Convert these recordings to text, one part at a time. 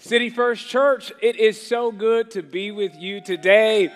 City First Church, it is so good to be with you today.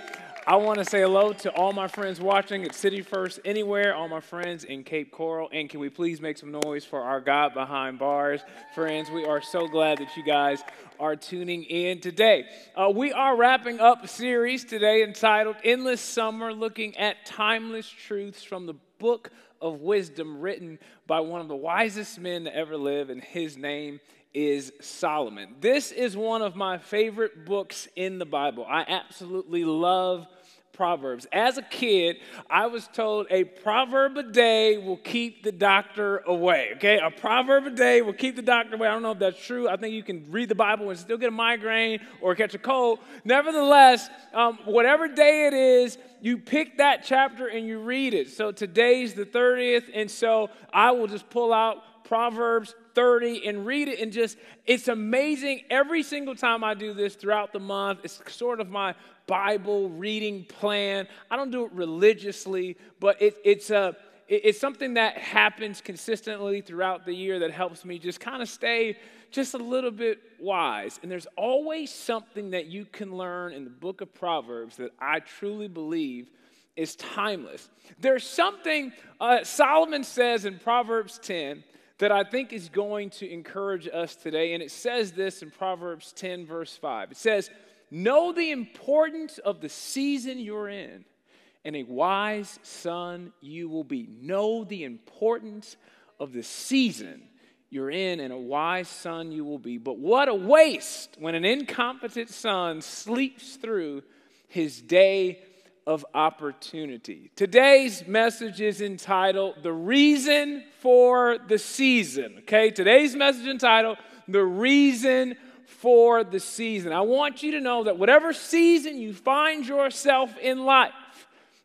I want to say hello to all my friends watching at City First Anywhere, all my friends in Cape Coral, and can we please make some noise for our God behind bars friends? We are so glad that you guys are tuning in today. Uh, we are wrapping up a series today entitled Endless Summer, looking at timeless truths from the book of wisdom written by one of the wisest men to ever live, and his name is Solomon. This is one of my favorite books in the Bible. I absolutely love Proverbs. As a kid, I was told a proverb a day will keep the doctor away. Okay, a proverb a day will keep the doctor away. I don't know if that's true. I think you can read the Bible and still get a migraine or catch a cold. Nevertheless, um, whatever day it is, you pick that chapter and you read it. So today's the 30th, and so I will just pull out Proverbs 30 and read it and just it's amazing every single time I do this throughout the month. It's sort of my Bible reading plan. I don't do it religiously, but it, it's a it's something that happens consistently throughout the year that helps me just kind of stay just a little bit wise. And there's always something that you can learn in the book of Proverbs that I truly believe is timeless. There's something uh, Solomon says in Proverbs 10 that I think is going to encourage us today. And it says this in Proverbs 10, verse 5. It says, Know the importance of the season you're in, and a wise son you will be. Know the importance of the season you're in, and a wise son you will be. But what a waste when an incompetent son sleeps through his day of opportunity. Today's message is entitled The Reason for the Season. Okay, today's message entitled The Reason for the Season. I want you to know that whatever season you find yourself in life,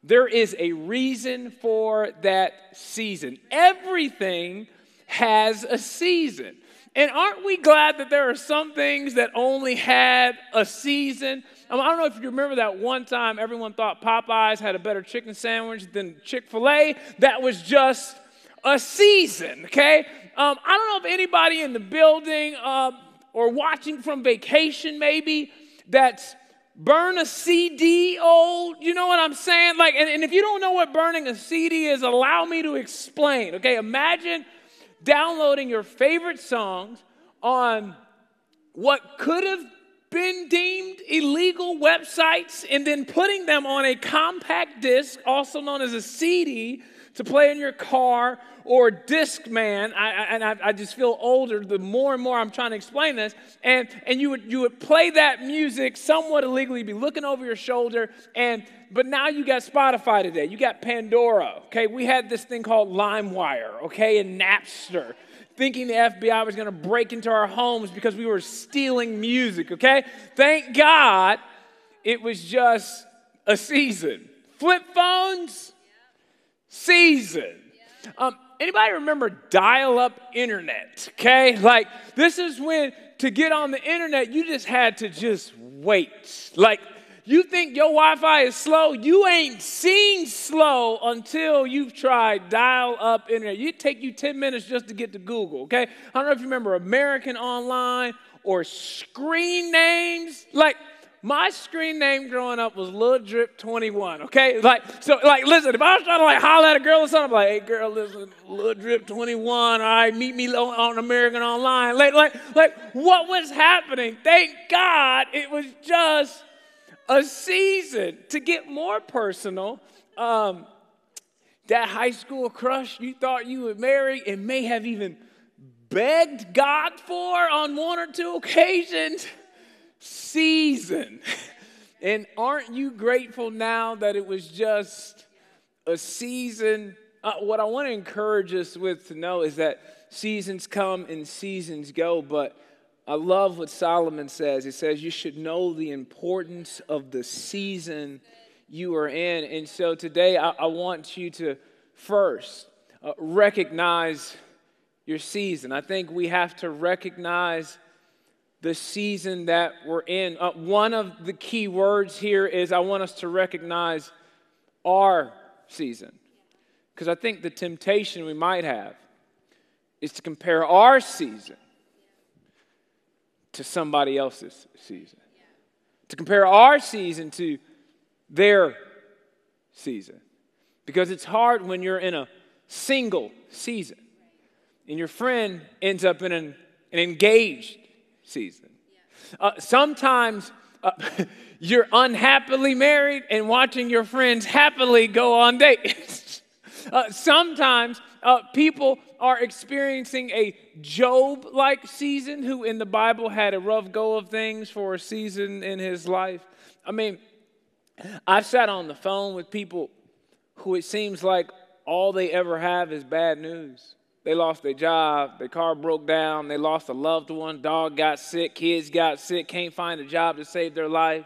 there is a reason for that season. Everything has a season. And aren't we glad that there are some things that only had a season? I don't know if you remember that one time everyone thought Popeyes had a better chicken sandwich than Chick fil A. That was just a season, okay? Um, I don't know if anybody in the building uh, or watching from vacation maybe that's burn a CD old. You know what I'm saying? Like, and, and if you don't know what burning a CD is, allow me to explain, okay? Imagine downloading your favorite songs on what could have been deemed illegal websites and then putting them on a compact disc, also known as a CD, to play in your car or Discman. I, I, and I, I, just feel older the more and more I'm trying to explain this. And, and you, would, you would play that music somewhat illegally, be looking over your shoulder. And, but now you got Spotify today. You got Pandora. Okay, we had this thing called LimeWire. Okay, and Napster thinking the FBI was going to break into our homes because we were stealing music, okay? Thank God it was just a season. Flip phones, season. Um, anybody remember dial up internet, okay? Like, this is when to get on the internet, you just had to just wait. Like, you think your Wi Fi is slow? You ain't seen slow until you've tried dial up internet. You take you 10 minutes just to get to Google, okay? I don't know if you remember American Online or screen names. Like, my screen name growing up was Lil Drip 21, okay? Like, so, like, listen, if I was trying to, like, holler at a girl or something, I'm like, hey, girl, listen, Lil Drip 21, all right, meet me on American Online. Like, like, like, what was happening? Thank God it was just a season. To get more personal, um, that high school crush you thought you would marry and may have even begged God for on one or two occasions, season. And aren't you grateful now that it was just a season? Uh, what I want to encourage us with to know is that seasons come and seasons go, but I love what Solomon says. He says, You should know the importance of the season you are in. And so today, I, I want you to first uh, recognize your season. I think we have to recognize the season that we're in. Uh, one of the key words here is I want us to recognize our season. Because I think the temptation we might have is to compare our season to somebody else's season, to compare our season to their season. Because it's hard when you're in a single season and your friend ends up in an, an engaged season. Uh, sometimes uh, you're unhappily married and watching your friends happily go on dates. uh, sometimes uh, people are experiencing a Job like season, who in the Bible had a rough go of things for a season in his life. I mean, I've sat on the phone with people who it seems like all they ever have is bad news. They lost their job, their car broke down, they lost a loved one, dog got sick, kids got sick, can't find a job to save their life,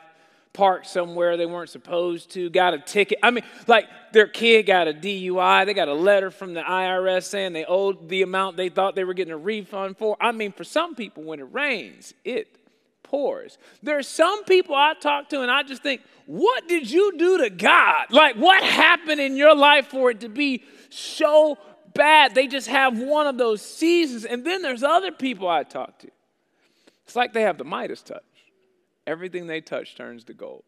parked somewhere they weren't supposed to, got a ticket. I mean, like their kid got a DUI, they got a letter from the IRS saying they owed the amount they thought they were getting a refund for. I mean, for some people, when it rains, it pours. There are some people I talk to and I just think, what did you do to God? Like, what happened in your life for it to be so bad? They just have one of those seasons. And then there's other people I talk to. It's like they have the Midas touch. Everything they touch turns to gold.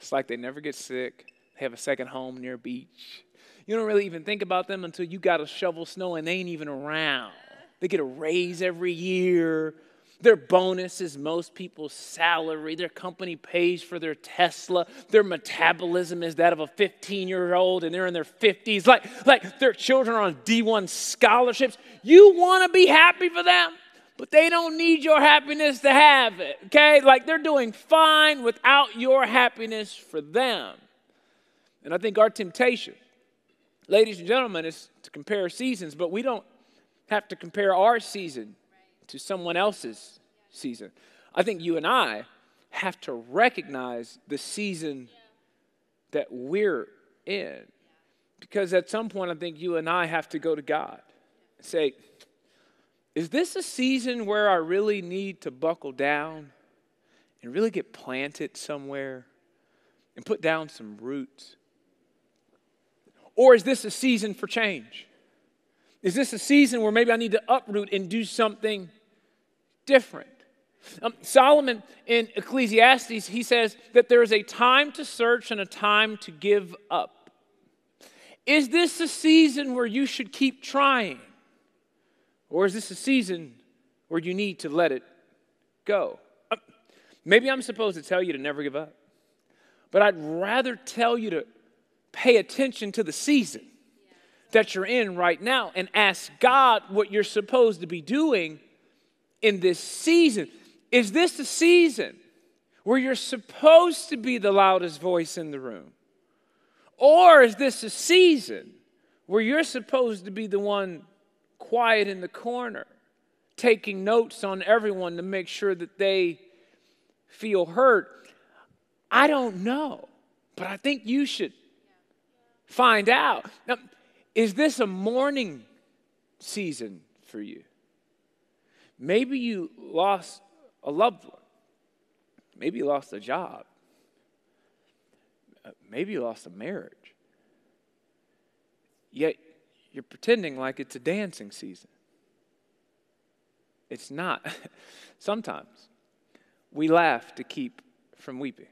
It's like they never get sick, they have a second home near a beach. You don't really even think about them until you got to shovel snow and they ain't even around. They get a raise every year. Their bonus is most people's salary. Their company pays for their Tesla. Their metabolism is that of a 15 year old and they're in their 50s. Like, like their children are on D1 scholarships. You want to be happy for them, but they don't need your happiness to have it, okay? Like they're doing fine without your happiness for them. And I think our temptation, ladies and gentlemen, is to compare seasons, but we don't have to compare our season to someone else's season. I think you and I have to recognize the season that we're in. Because at some point, I think you and I have to go to God and say, Is this a season where I really need to buckle down and really get planted somewhere and put down some roots? Or is this a season for change? Is this a season where maybe I need to uproot and do something different? Um, Solomon in Ecclesiastes, he says that there is a time to search and a time to give up. Is this a season where you should keep trying? Or is this a season where you need to let it go? Uh, maybe I'm supposed to tell you to never give up, but I'd rather tell you to pay attention to the season that you're in right now and ask God what you're supposed to be doing in this season. Is this the season where you're supposed to be the loudest voice in the room? Or is this a season where you're supposed to be the one quiet in the corner, taking notes on everyone to make sure that they feel hurt. I don't know, but I think you should find out. Now, is this a mourning season for you? Maybe you lost a loved one. Maybe you lost a job. Maybe you lost a marriage. Yet you're pretending like it's a dancing season. It's not. Sometimes we laugh to keep from weeping.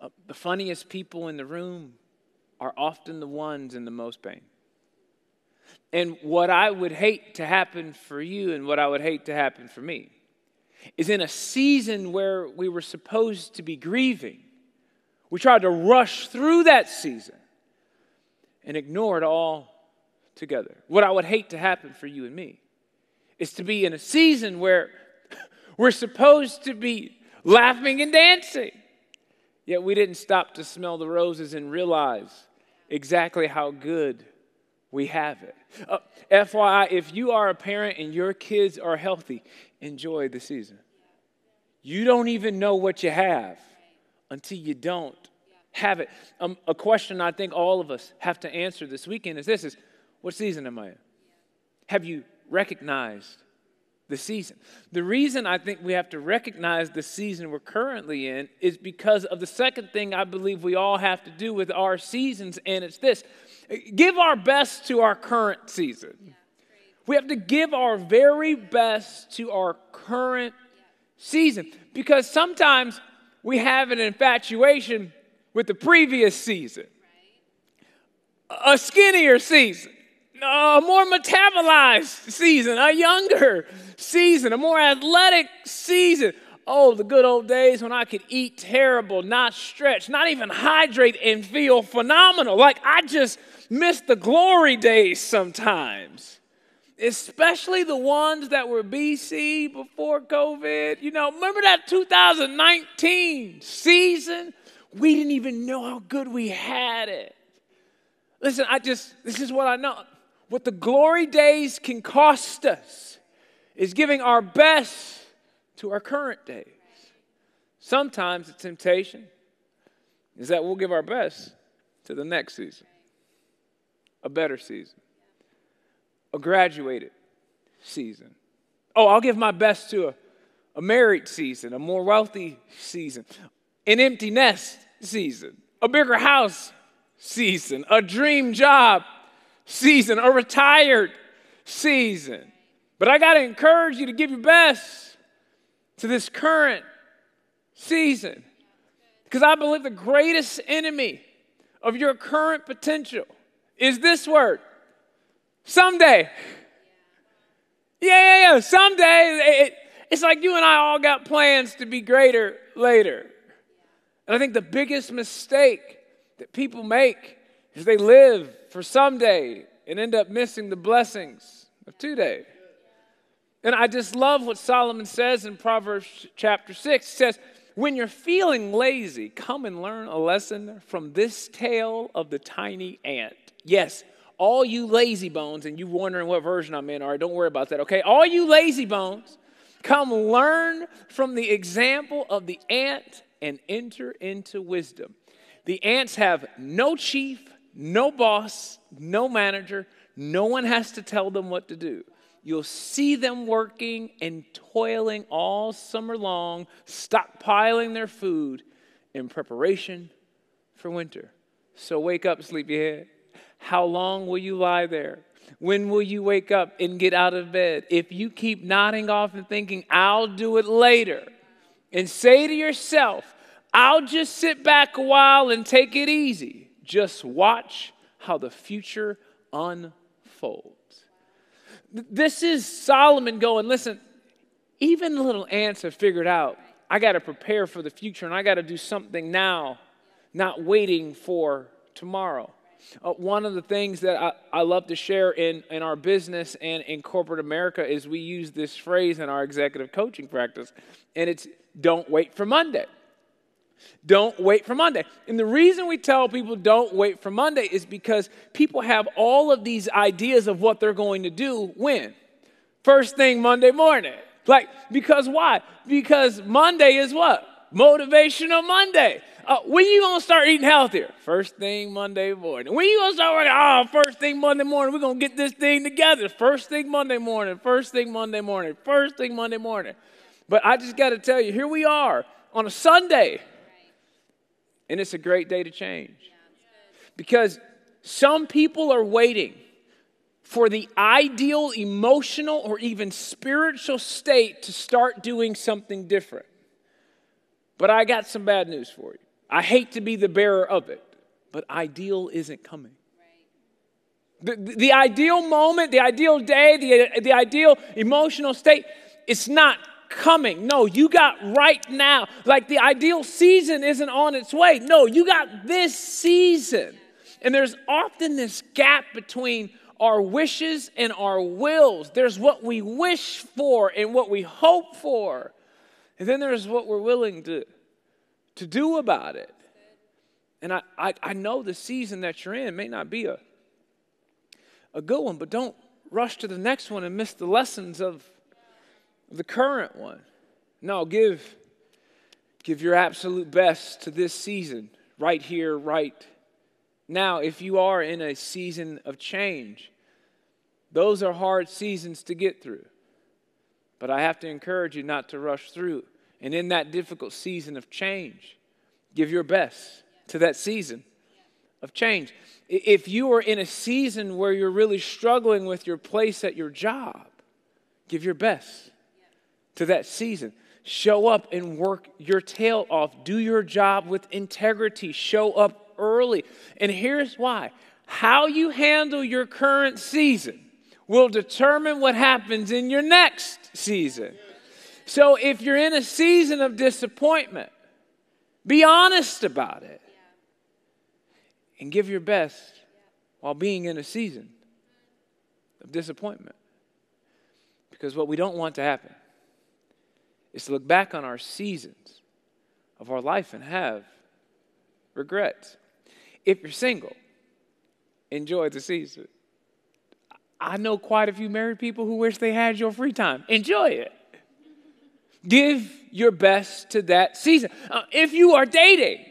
Uh, the funniest people in the room are often the ones in the most pain. And what I would hate to happen for you and what I would hate to happen for me is in a season where we were supposed to be grieving, we tried to rush through that season and ignore it all together. What I would hate to happen for you and me is to be in a season where we're supposed to be laughing and dancing, yet we didn't stop to smell the roses and realize exactly how good we have it. Uh, FYI, if you are a parent and your kids are healthy, enjoy the season. You don't even know what you have until you don't have it. Um, a question I think all of us have to answer this weekend is this is what season am I in? Have you recognized the season. The reason I think we have to recognize the season we're currently in is because of the second thing I believe we all have to do with our seasons, and it's this give our best to our current season. we have to give our very best to our current season. Because sometimes we have an infatuation with the previous season, a skinnier season, a more metabolized season, a younger season, a more athletic season. Oh, the good old days when I could eat terrible, not stretch, not even hydrate, and feel phenomenal. Like I just miss the glory days sometimes especially the ones that were BC before COVID. You know, remember that 2019 season? We didn't even know how good we had it. Listen, I just, this is what I know. What the glory days can cost us is giving our best to our current days. Sometimes the temptation is that we'll give our best to the next season, a better season a graduated season. Oh, I'll give my best to a, a married season, a more wealthy season, an empty nest season, a bigger house season, a dream job season, a retired season. But I got to encourage you to give your best to this current season. Because I believe the greatest enemy of your current potential is this word Someday. Yeah, yeah, yeah. Someday. It, it's like you and I all got plans to be greater later. And I think the biggest mistake that people make is they live for someday and end up missing the blessings of today. And I just love what Solomon says in Proverbs chapter 6. He says, When you're feeling lazy, come and learn a lesson from this tale of the tiny ant. Yes, all you lazy bones, and you wondering what version I'm in, all right, don't worry about that, okay? All you lazy bones, come learn from the example of the ant and enter into wisdom. The ants have no chief, no boss, no manager, no one has to tell them what to do. You'll see them working and toiling all summer long, stockpiling their food in preparation for winter. So wake up, sleepyhead. How long will you lie there? When will you wake up and get out of bed? If you keep nodding off and thinking, I'll do it later, and say to yourself, I'll just sit back a while and take it easy, just watch how the future unfolds. This is Solomon going, listen, even little ants have figured out I got to prepare for the future and I got to do something now, not waiting for tomorrow. Uh, one of the things that I, I love to share in, in our business and in corporate America is we use this phrase in our executive coaching practice, and it's don't wait for Monday. Don't wait for Monday. And the reason we tell people don't wait for Monday is because people have all of these ideas of what they're going to do when? First thing Monday morning. Like, because why? Because Monday is what? Motivational Monday. Uh, when you gonna start eating healthier? First thing Monday morning. When you gonna start working? Oh, first thing Monday morning. We're gonna get this thing together. First thing Monday morning. First thing Monday morning. First thing Monday morning. But I just got to tell you, here we are on a Sunday, and it's a great day to change because some people are waiting for the ideal emotional or even spiritual state to start doing something different. But I got some bad news for you. I hate to be the bearer of it, but ideal isn't coming. The, the ideal moment, the ideal day, the, the ideal emotional state, it's not coming. No, you got right now. Like the ideal season isn't on its way. No, you got this season. And there's often this gap between our wishes and our wills. There's what we wish for and what we hope for. And then there's what we're willing to to do about it. And I, I, I know the season that you're in may not be a, a good one, but don't rush to the next one and miss the lessons of the current one. No, give, give your absolute best to this season, right here, right now. If you are in a season of change, those are hard seasons to get through. But I have to encourage you not to rush through and in that difficult season of change, give your best to that season of change. If you are in a season where you're really struggling with your place at your job, give your best to that season. Show up and work your tail off. Do your job with integrity. Show up early. And here's why how you handle your current season will determine what happens in your next season. So if you're in a season of disappointment, be honest about it and give your best while being in a season of disappointment. Because what we don't want to happen is to look back on our seasons of our life and have regrets. If you're single, enjoy the season. I know quite a few married people who wish they had your free time. Enjoy it. Give your best to that season. Uh, if you are dating,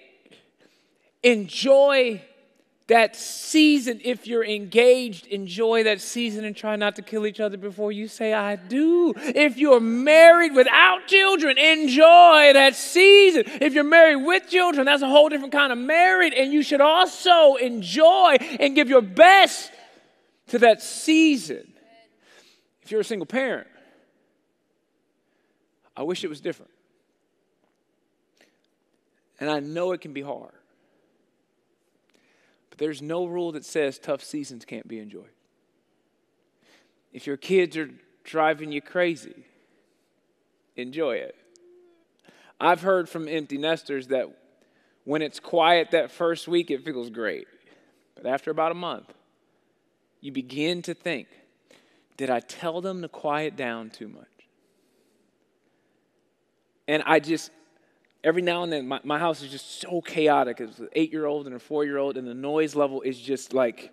enjoy that season, if you're engaged, enjoy that season and try not to kill each other before you say, I do. If you're married without children, enjoy that season. If you're married with children, that's a whole different kind of married, and you should also enjoy and give your best to that season. If you're a single parent, I wish it was different. And I know it can be hard. But there's no rule that says tough seasons can't be enjoyed. If your kids are driving you crazy, enjoy it. I've heard from empty nesters that when it's quiet that first week, it feels great. But after about a month, you begin to think, did I tell them to quiet down too much? And I just, every now and then my, my house is just so chaotic. It's an eight year old and a four year old, and the noise level is just like,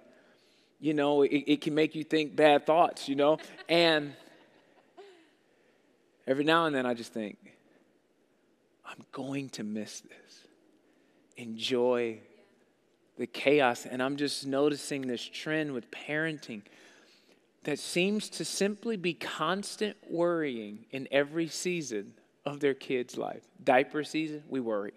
you know, it, it can make you think bad thoughts, you know? And every now and then I just think, I'm going to miss this. Enjoy the chaos. And I'm just noticing this trend with parenting that seems to simply be constant worrying in every season of their kid's life. Diaper season, we worry.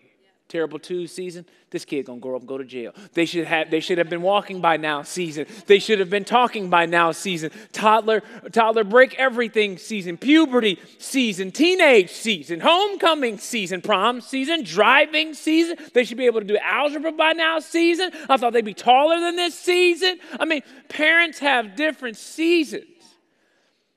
Terrible two season, this kid gonna grow up and go to jail. They should have they should have been walking by now season. They should have been talking by now season. Toddler, toddler break everything season, puberty season, teenage season, homecoming season, prom season, driving season. They should be able to do algebra by now season. I thought they'd be taller than this season. I mean, parents have different seasons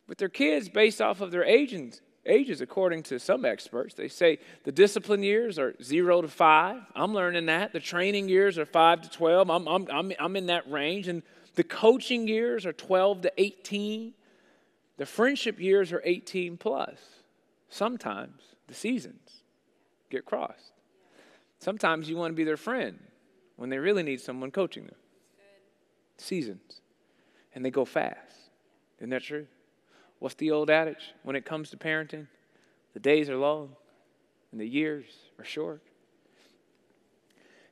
with their kids based off of their ages ages, according to some experts. They say the discipline years are zero to five. I'm learning that. The training years are five to 12. I'm, I'm, I'm, I'm in that range. And the coaching years are 12 to 18. The friendship years are 18 plus. Sometimes the seasons get crossed. Sometimes you want to be their friend when they really need someone coaching them. Seasons. And they go fast. Isn't that true? What's the old adage? When it comes to parenting, the days are long and the years are short.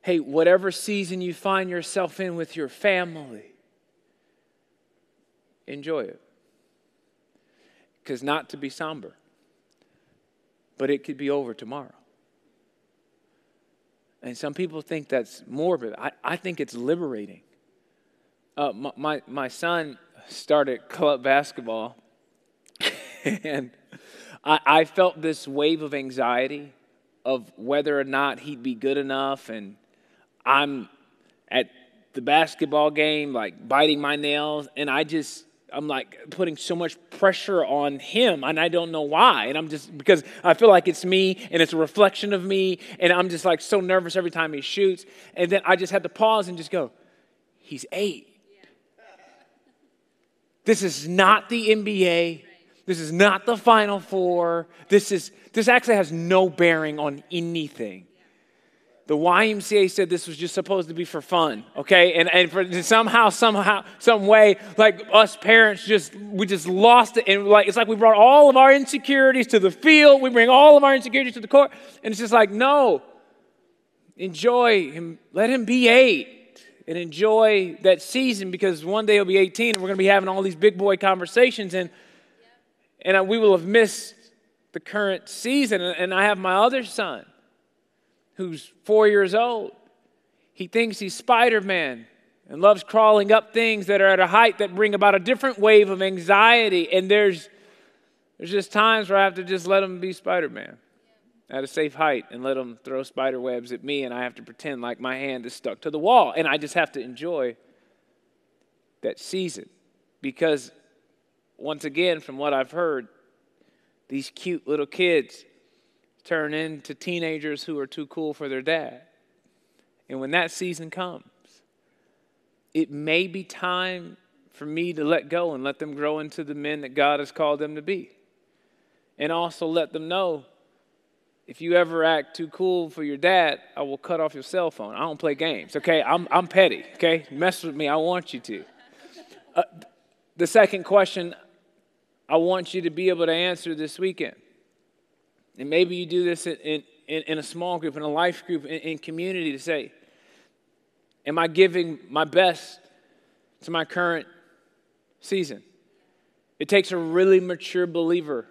Hey, whatever season you find yourself in with your family, enjoy it. Because not to be somber, but it could be over tomorrow. And some people think that's morbid. I, I think it's liberating. Uh, my, my, my son started club basketball and I, I felt this wave of anxiety of whether or not he'd be good enough. And I'm at the basketball game, like biting my nails, and I just, I'm like putting so much pressure on him, and I don't know why. And I'm just, because I feel like it's me and it's a reflection of me, and I'm just like so nervous every time he shoots. And then I just had to pause and just go, he's eight. This is not the NBA. This is not the final four. This, is, this actually has no bearing on anything. The YMCA said this was just supposed to be for fun, okay? And, and for somehow, somehow, some way, like us parents just, we just lost it. And like, it's like we brought all of our insecurities to the field. We bring all of our insecurities to the court. And it's just like, no, enjoy him. Let him be eight and enjoy that season because one day he'll be 18 and we're going to be having all these big boy conversations. And and we will have missed the current season. And I have my other son who's four years old. He thinks he's Spider Man and loves crawling up things that are at a height that bring about a different wave of anxiety. And there's There's just times where I have to just let him be Spider Man at a safe height and let him throw spider webs at me, and I have to pretend like my hand is stuck to the wall. And I just have to enjoy that season because, once again, from what I've heard, these cute little kids turn into teenagers who are too cool for their dad. And when that season comes, it may be time for me to let go and let them grow into the men that God has called them to be. And also let them know if you ever act too cool for your dad, I will cut off your cell phone. I don't play games, okay? I'm, I'm petty, okay? Mess with me, I want you to. Uh, the second question I want you to be able to answer this weekend, and maybe you do this in, in, in a small group, in a life group, in, in community to say, Am I giving my best to my current season? It takes a really mature believer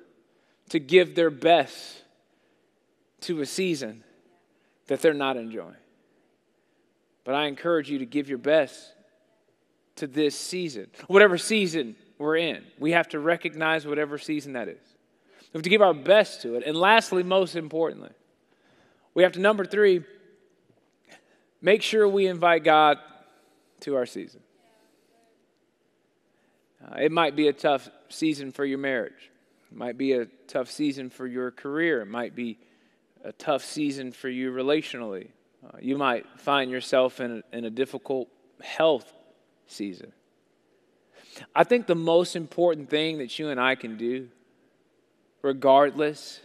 to give their best to a season that they're not enjoying. But I encourage you to give your best to this season, whatever season we're in. We have to recognize whatever season that is. We have to give our best to it. And lastly, most importantly, we have to, number three, make sure we invite God to our season. Uh, it might be a tough season for your marriage. It might be a tough season for your career. It might be a tough season for you relationally. Uh, you might find yourself in a, in a difficult health season. I think the most important thing that you and I can do, regardless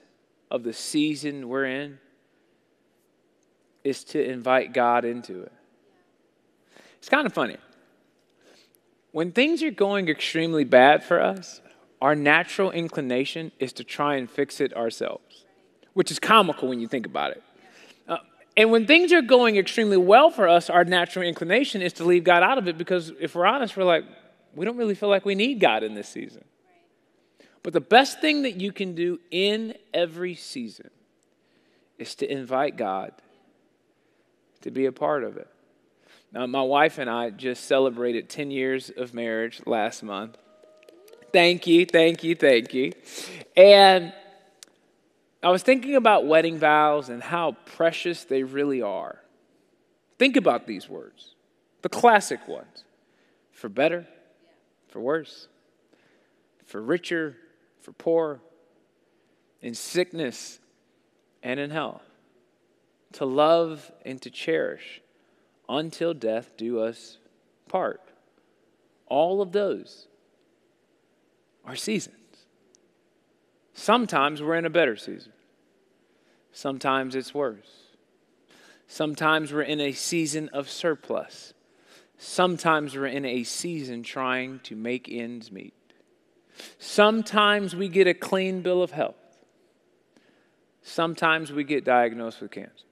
of the season we're in, is to invite God into it. It's kind of funny. When things are going extremely bad for us, our natural inclination is to try and fix it ourselves, which is comical when you think about it. Uh, and when things are going extremely well for us, our natural inclination is to leave God out of it because if we're honest, we're like, we don't really feel like we need God in this season. But the best thing that you can do in every season is to invite God to be a part of it. Now, my wife and I just celebrated 10 years of marriage last month. Thank you, thank you, thank you. And I was thinking about wedding vows and how precious they really are. Think about these words, the classic ones for better, for worse, for richer, for poor, in sickness and in health, to love and to cherish until death do us part. All of those are seasons. Sometimes we're in a better season, sometimes it's worse. Sometimes we're in a season of surplus. Sometimes we're in a season trying to make ends meet. Sometimes we get a clean bill of health. Sometimes we get diagnosed with cancer.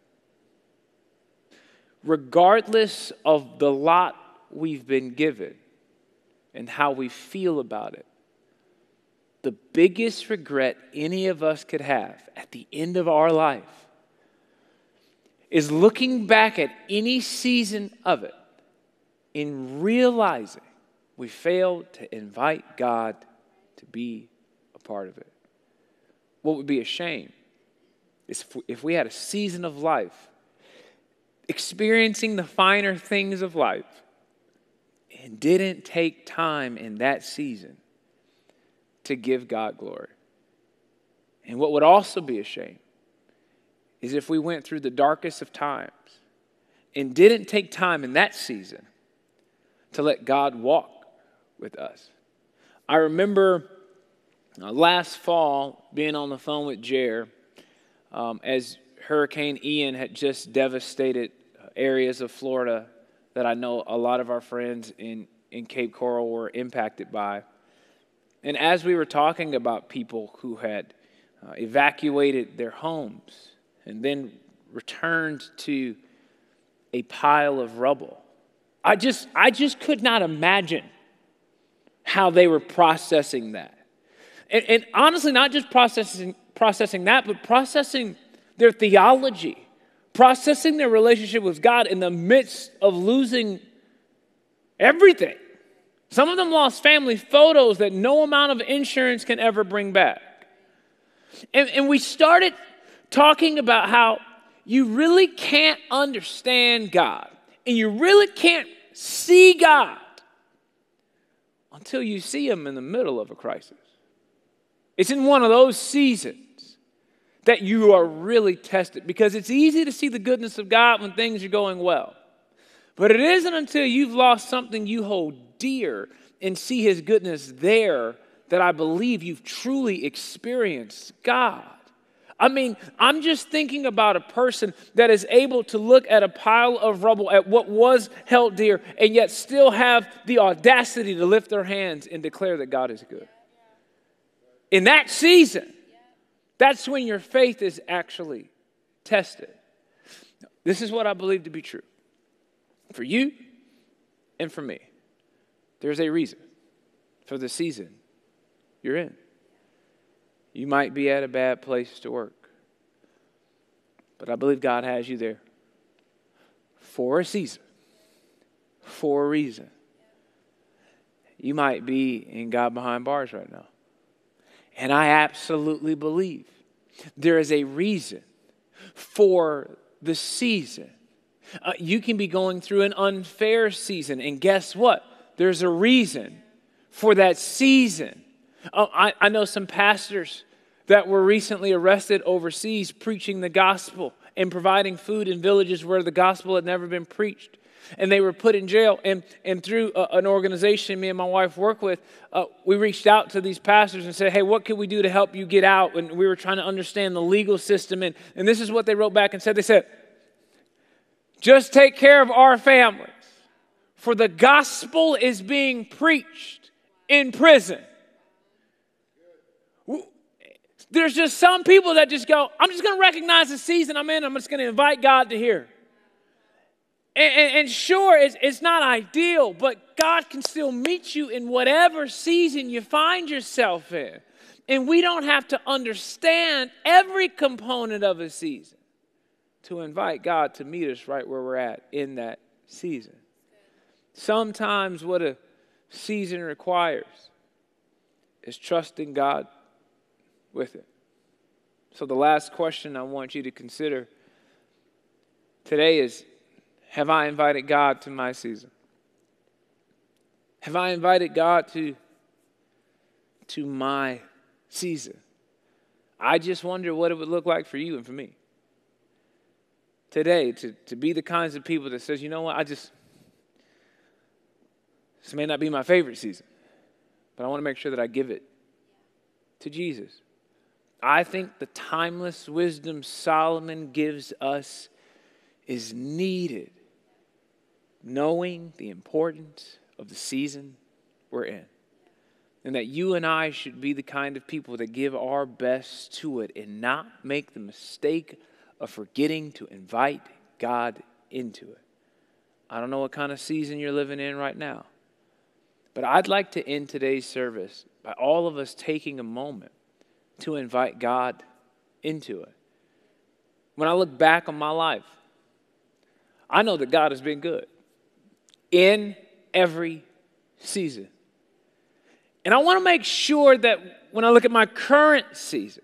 Regardless of the lot we've been given and how we feel about it, the biggest regret any of us could have at the end of our life is looking back at any season of it in realizing we failed to invite God to be a part of it. What would be a shame is if we had a season of life experiencing the finer things of life and didn't take time in that season to give God glory. And what would also be a shame is if we went through the darkest of times and didn't take time in that season to let God walk with us. I remember uh, last fall being on the phone with Jer um, as Hurricane Ian had just devastated areas of Florida that I know a lot of our friends in, in Cape Coral were impacted by. And as we were talking about people who had uh, evacuated their homes and then returned to a pile of rubble, I just, I just could not imagine how they were processing that. And, and honestly, not just processing, processing that, but processing their theology, processing their relationship with God in the midst of losing everything. Some of them lost family photos that no amount of insurance can ever bring back. And, and we started talking about how you really can't understand God and you really can't see God until you see Him in the middle of a crisis. It's in one of those seasons that you are really tested because it's easy to see the goodness of God when things are going well. But it isn't until you've lost something you hold dear and see His goodness there that I believe you've truly experienced God. I mean, I'm just thinking about a person that is able to look at a pile of rubble, at what was held dear, and yet still have the audacity to lift their hands and declare that God is good. In that season, that's when your faith is actually tested. This is what I believe to be true for you and for me. There's a reason for the season you're in. You might be at a bad place to work, but I believe God has you there for a season, for a reason. You might be in God behind bars right now. And I absolutely believe there is a reason for the season. Uh, you can be going through an unfair season, and guess what? There's a reason for that season. Oh, I, I know some pastors that were recently arrested overseas preaching the gospel and providing food in villages where the gospel had never been preached. And they were put in jail. And, and through uh, an organization me and my wife work with, uh, we reached out to these pastors and said, Hey, what can we do to help you get out? And we were trying to understand the legal system. And, and this is what they wrote back and said They said, Just take care of our families, for the gospel is being preached in prison. There's just some people that just go, I'm just going to recognize the season I'm in. I'm just going to invite God to hear. And, and, and sure, it's, it's not ideal, but God can still meet you in whatever season you find yourself in. And we don't have to understand every component of a season to invite God to meet us right where we're at in that season. Sometimes what a season requires is trusting God with it. So, the last question I want you to consider today is Have I invited God to my season? Have I invited God to, to my season? I just wonder what it would look like for you and for me today to, to be the kinds of people that says, you know what, I just, this may not be my favorite season, but I want to make sure that I give it to Jesus. I think the timeless wisdom Solomon gives us is needed, knowing the importance of the season we're in. And that you and I should be the kind of people that give our best to it and not make the mistake of forgetting to invite God into it. I don't know what kind of season you're living in right now, but I'd like to end today's service by all of us taking a moment to invite God into it. When I look back on my life, I know that God has been good in every season. And I want to make sure that when I look at my current season,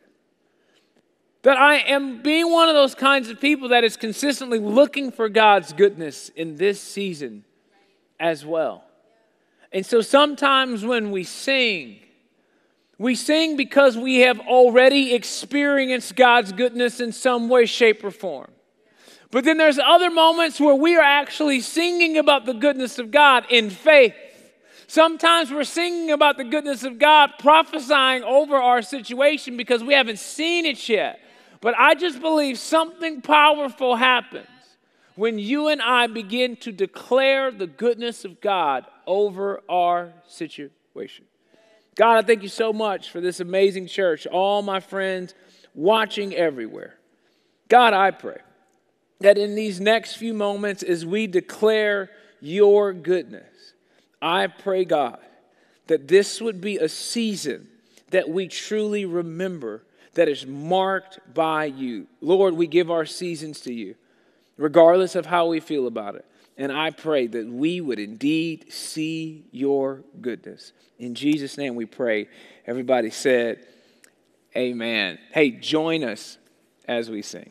that I am being one of those kinds of people that is consistently looking for God's goodness in this season as well. And so sometimes when we sing, we sing because we have already experienced God's goodness in some way, shape, or form. But then there's other moments where we are actually singing about the goodness of God in faith. Sometimes we're singing about the goodness of God, prophesying over our situation because we haven't seen it yet. But I just believe something powerful happens when you and I begin to declare the goodness of God over our situation. God, I thank you so much for this amazing church, all my friends watching everywhere. God, I pray that in these next few moments, as we declare your goodness, I pray, God, that this would be a season that we truly remember that is marked by you. Lord, we give our seasons to you, regardless of how we feel about it. And I pray that we would indeed see your goodness. In Jesus' name we pray. Everybody said, Amen. Hey, join us as we sing.